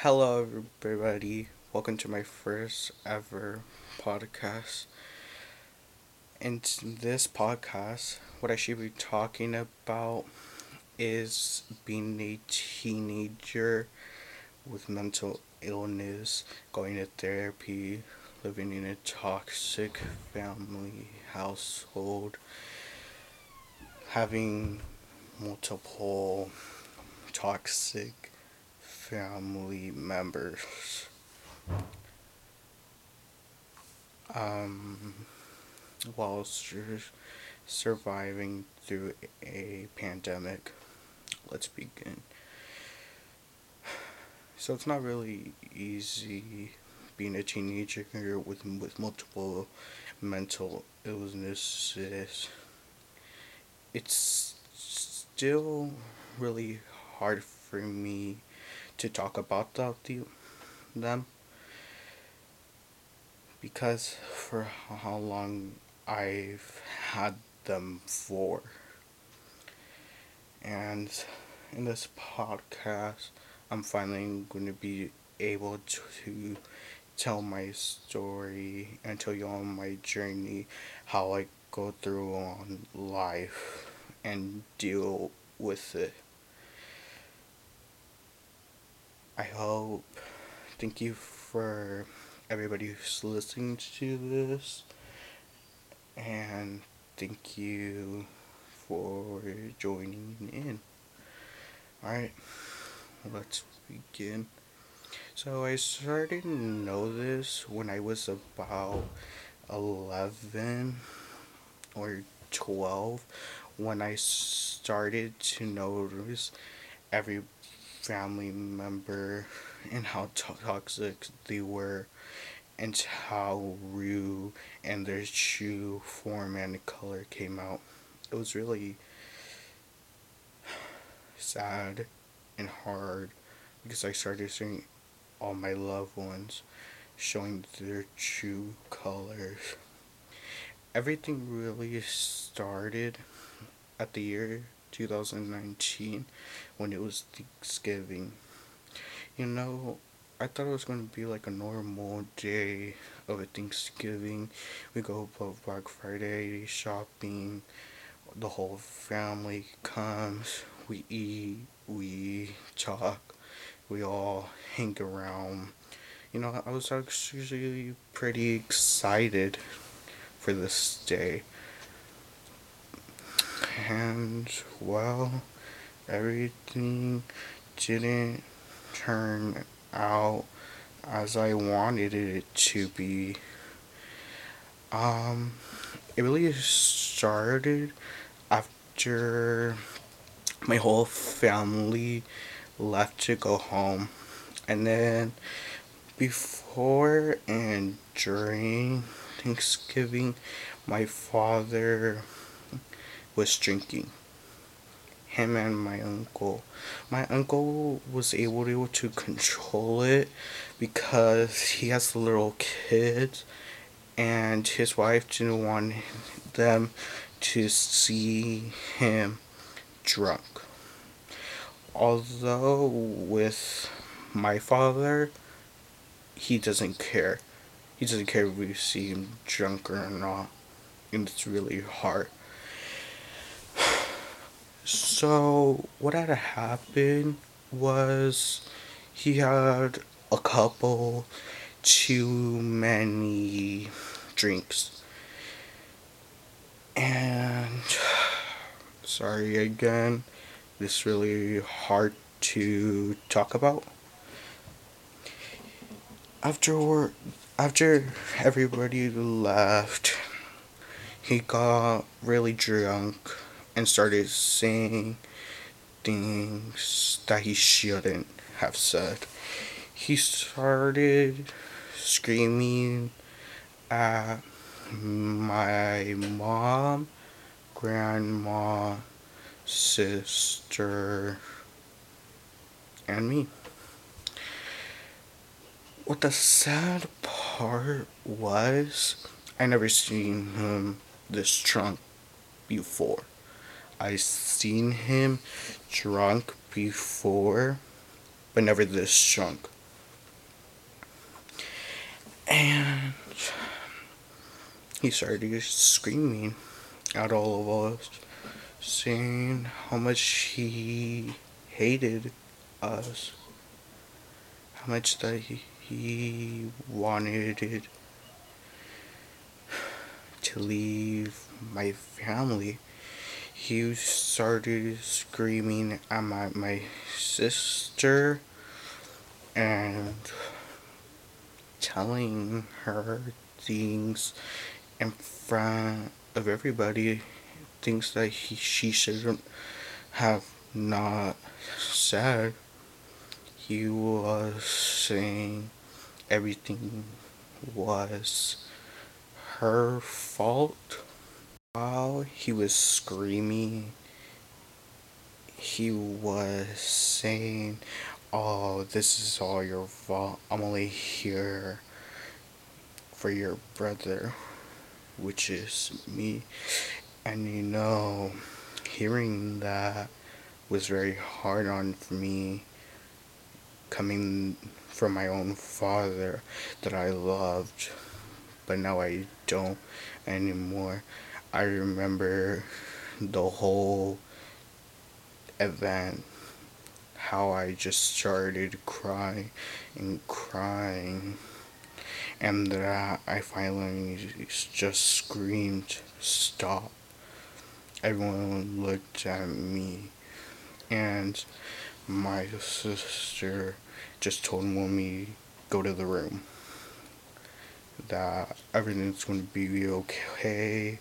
Hello, everybody. Welcome to my first ever podcast. In this podcast, what I should be talking about is being a teenager with mental illness, going to therapy, living in a toxic family household, having multiple toxic family members. Um, sur- surviving through a pandemic. Let's begin. So it's not really easy being a teenager with with multiple mental illnesses. It's still really hard for me to talk about the, them because for how long I've had them for. And in this podcast, I'm finally going to be able to tell my story and tell you on my journey how I go through on life and deal with it. I hope. Thank you for everybody who's listening to this. And thank you for joining in. Alright, let's begin. So I started to know this when I was about 11 or 12 when I started to notice every family member and how toxic they were and how Rue and their shoe form and color came out. It was really sad and hard because I started seeing all my loved ones showing their true colors. Everything really started at the year 2019 when it was Thanksgiving. You know, I thought it was going to be like a normal day of a Thanksgiving. We go for Black Friday shopping. The whole family comes. We eat. We talk. We all hang around. You know, I was actually pretty excited for this day and well, everything didn't turn out as I wanted it to be. Um, it really started after my whole family left to go home, and then before and during Thanksgiving, my father was drinking. Him and my uncle. My uncle was able to control it because he has little kids and his wife didn't want them to see him drunk. Although with my father, he doesn't care. He doesn't care if we see him drunk or not. And it's really hard. So what had happened was he had a couple too many drinks. And sorry again, this really hard to talk about. After work, after everybody left, he got really drunk and started saying things that he shouldn't have said. He started screaming at my mom, grandma, sister, and me. What the sad part was, I never seen him this drunk before. I seen him drunk before, but never this drunk. And he started screaming at all of us, saying how much he hated us, how much that he, he wanted to leave my family. He started screaming at my, my sister and telling her things in front of everybody, things that he, she shouldn't have not said. He was saying everything was her fault. While he was screaming, he was saying, Oh, this is all your fault. I'm only here for your brother, which is me. And you know, hearing that was very hard on for me coming from my own father that I loved, but now I don't anymore. I remember the whole event how I just started crying and crying, and that I finally just screamed, Stop. Everyone looked at me, and my sister just told me go to the room that everything's going to be okay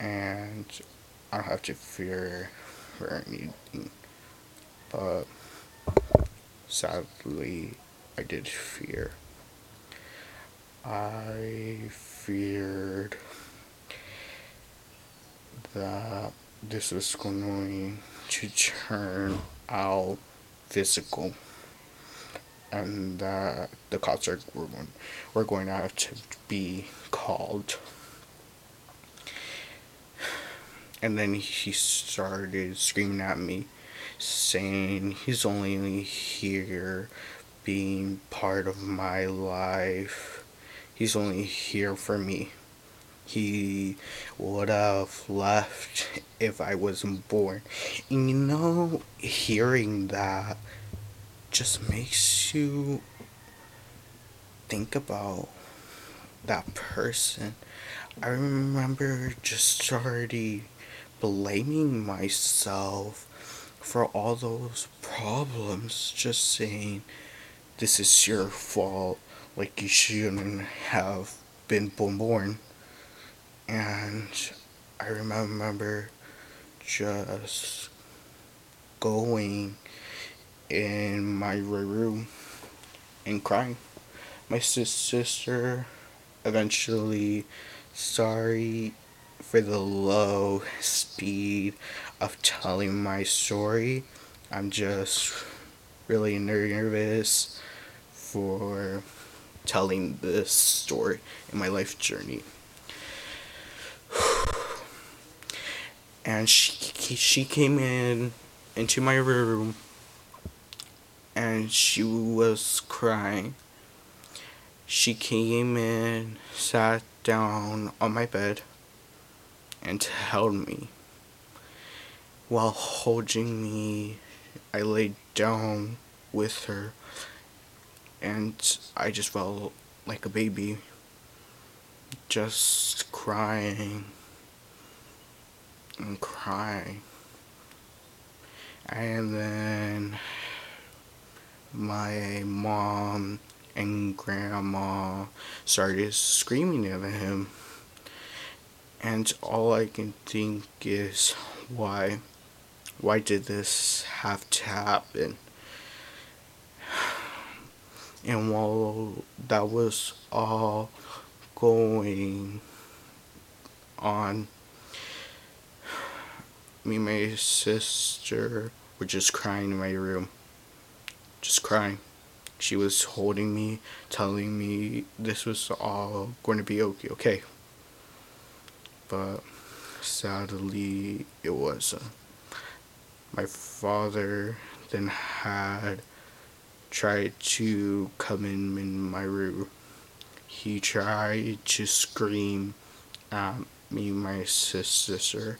and I don't have to fear for anything but sadly, I did fear. I feared that this was going to turn out physical and that the cops are were going to have to be called. And then he started screaming at me saying he's only here being part of my life. He's only here for me. He would have left if I wasn't born. And you know, hearing that just makes you think about that person. I remember just started blaming myself for all those problems, just saying, this is your fault, like you shouldn't have been born. And I remember just going in my room and crying. My sister eventually sorry for the low speed of telling my story. I'm just really nervous for telling this story in my life journey. And she she came in into my room and she was crying. She came in, sat down on my bed and held me. While holding me, I laid down with her and I just felt like a baby, just crying and crying. And then my mom and grandma started screaming at him and all I can think is why why did this have to happen? And while that was all going on me and my sister were just crying in my room. Just crying. She was holding me telling me this was all going to be okay okay but sadly it wasn't. My father then had tried to come in in my room he tried to scream at me, my sister,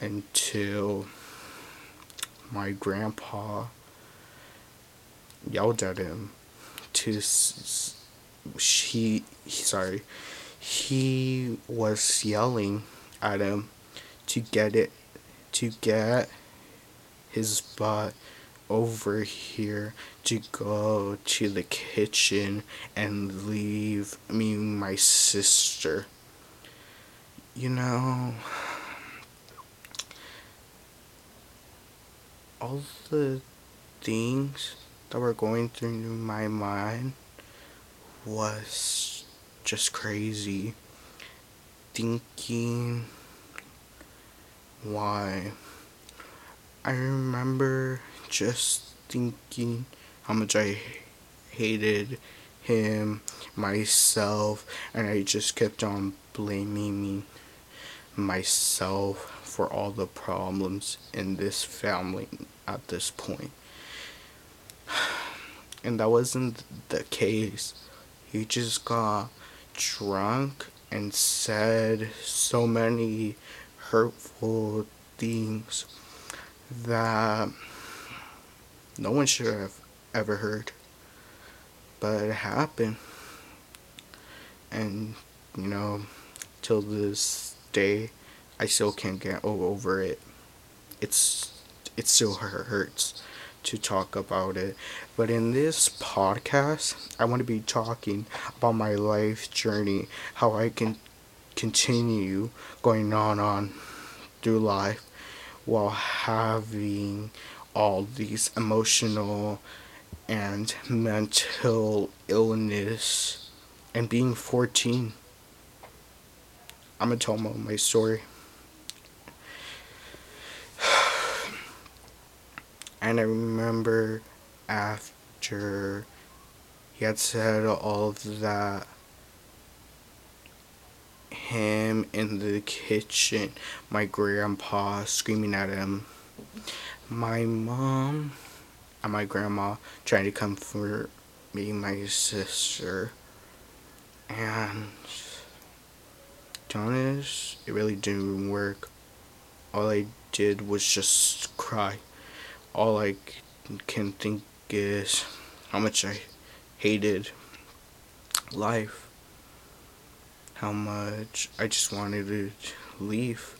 until my grandpa yelled at him to she sorry he was yelling at him to get it to get his butt over here to go to the kitchen and leave me my sister. You know all the things that were going through my mind was just crazy. Thinking why. I remember just thinking how much I hated him, myself, and I just kept on blaming me, myself for all the problems in this family at this point. And that wasn't the case. He just got drunk and said so many hurtful things that no one should have ever heard. But it happened. And, you know, till this day, I still can't get over it. It's it still hurts to talk about it. But in this podcast, I want to be talking about my life journey, how I can continue going on on through life while having all these emotional and mental illness and being 14. I'm gonna tell my story. And I remember after he had said all of that, him in the kitchen, my grandpa screaming at him, my mom and my grandma trying to comfort me, my sister, and to honest, it really didn't work. All I did was just cry all I can think is how much I hated life. How much I just wanted to leave.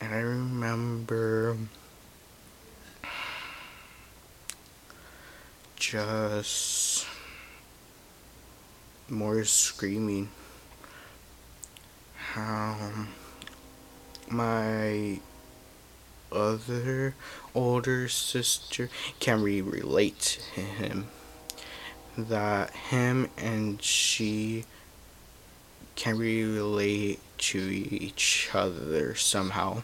And I remember just more screaming. How my other older sister. Can we relate to him? That him and she can relate to each other somehow?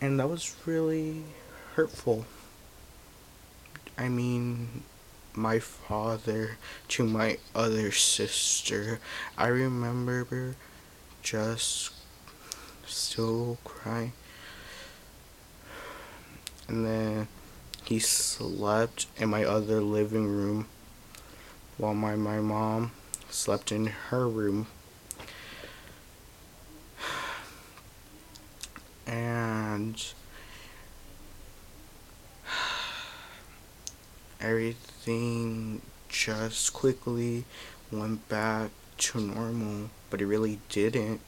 And that was really hurtful. I mean my father to my other sister. I remember just still crying and then he slept in my other living room while my, my mom slept in her room. And everything just quickly went back to normal, but it really didn't.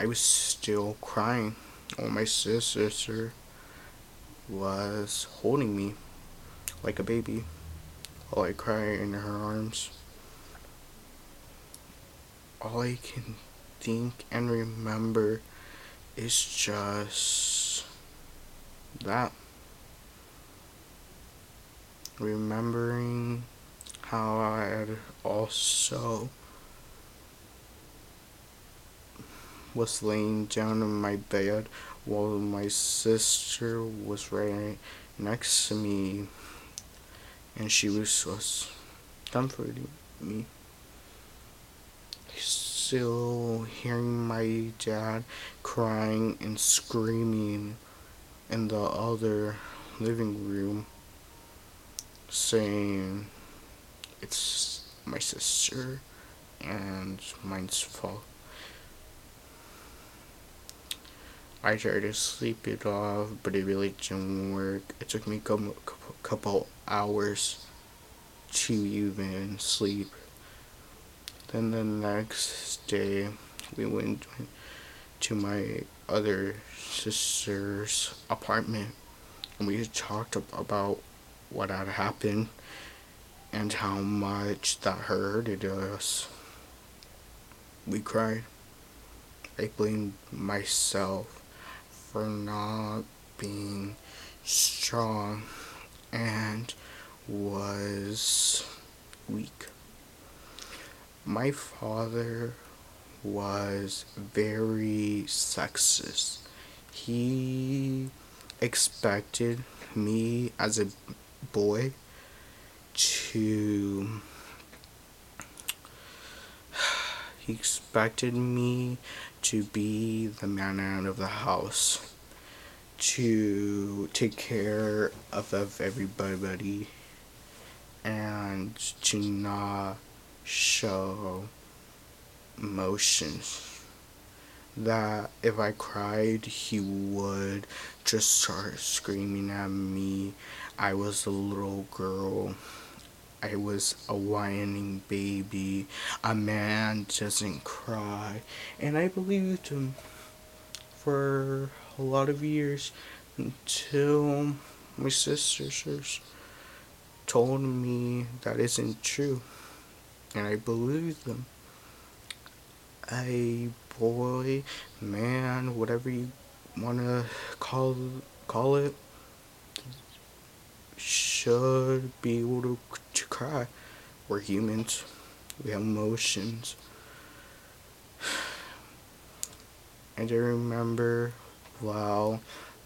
I was still crying. Oh, my sister was holding me like a baby while I cry in her arms. All I can think and remember is just that. Remembering how I had also was laying down in my bed while my sister was right next to me and she was just comforting me. Still hearing my dad crying and screaming in the other living room, saying it's my sister and mine's fault. I tried to sleep it off, but it really didn't work. It took me a couple, hours to even sleep. Then the next day, we went to my other sister's apartment and we talked about what had happened and how much that hurted us. We cried. I blamed myself for not being strong and was weak. My father was very sexist. He expected me as a boy to he expected me to be the man of the house, to take care of, of everybody, and to not show emotions. That if I cried, he would just start screaming at me. I was a little girl I was a whining baby. A man doesn't cry. And I believed him for a lot of years until my sisters told me that isn't true. And I believed them. A boy, man, whatever you want to call call it should be able to, to cry. We're humans. We have emotions. And I remember while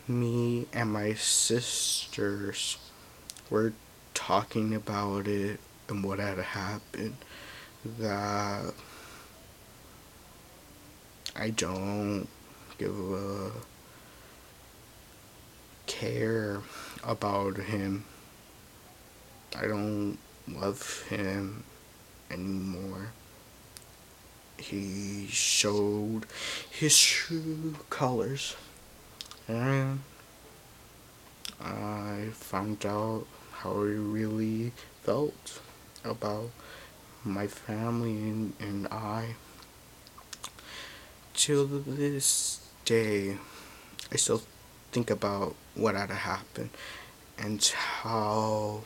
me and my sisters were talking about it and what had happened that I don't give a care about him. I don't love him anymore. He showed his true colors. And I found out how he really felt about my family and, and I. Till this day, I still think about what had happened and how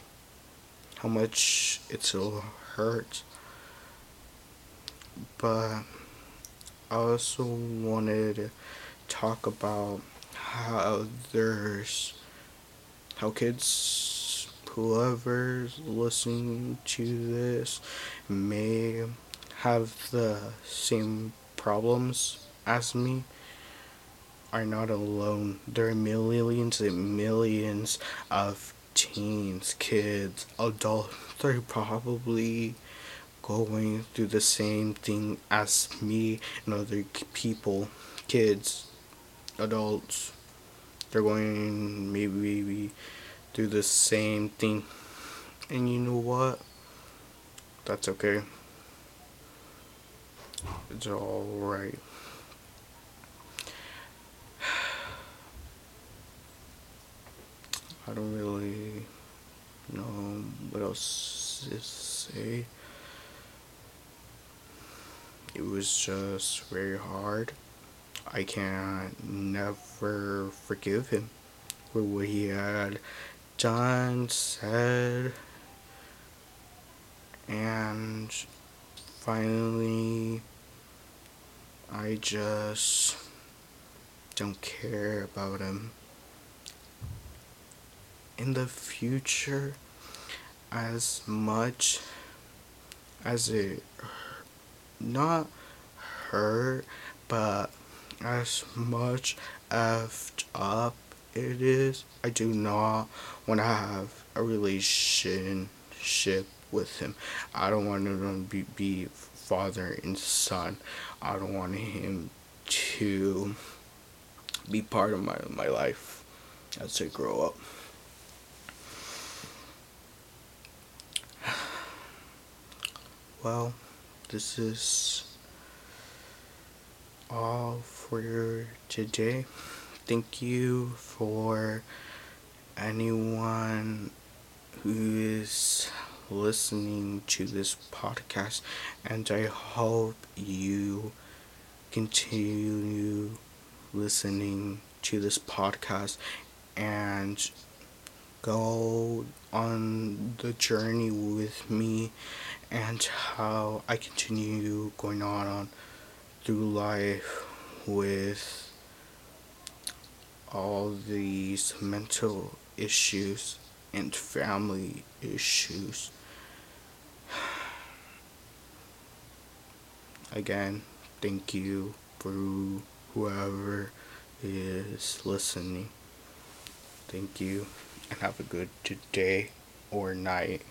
how much it still hurts. But I also wanted to talk about how there's how kids whoever's listening to this may have the same problems as me are not alone. There are millions and millions of teens, kids, adults that are probably going through the same thing as me and other people, kids, adults. They're going maybe through the same thing. And you know what? That's okay. It's alright. I don't really know what else to say. It was just very hard. I can never forgive him for what he had done, said, and finally, I just don't care about him in the future as much as it not hurt but as much effed up it is. I do not want to have a relationship with him. I don't want him to be, be father and son. I don't want him to be part of my, my life as I grow up well, this is all for today. Thank you for anyone who is listening to this podcast, and I hope you continue listening to this podcast and go on the journey with me and how I continue going on, on through life with all these mental issues and family issues. Again, thank you for whoever is listening. Thank you have a good day or night.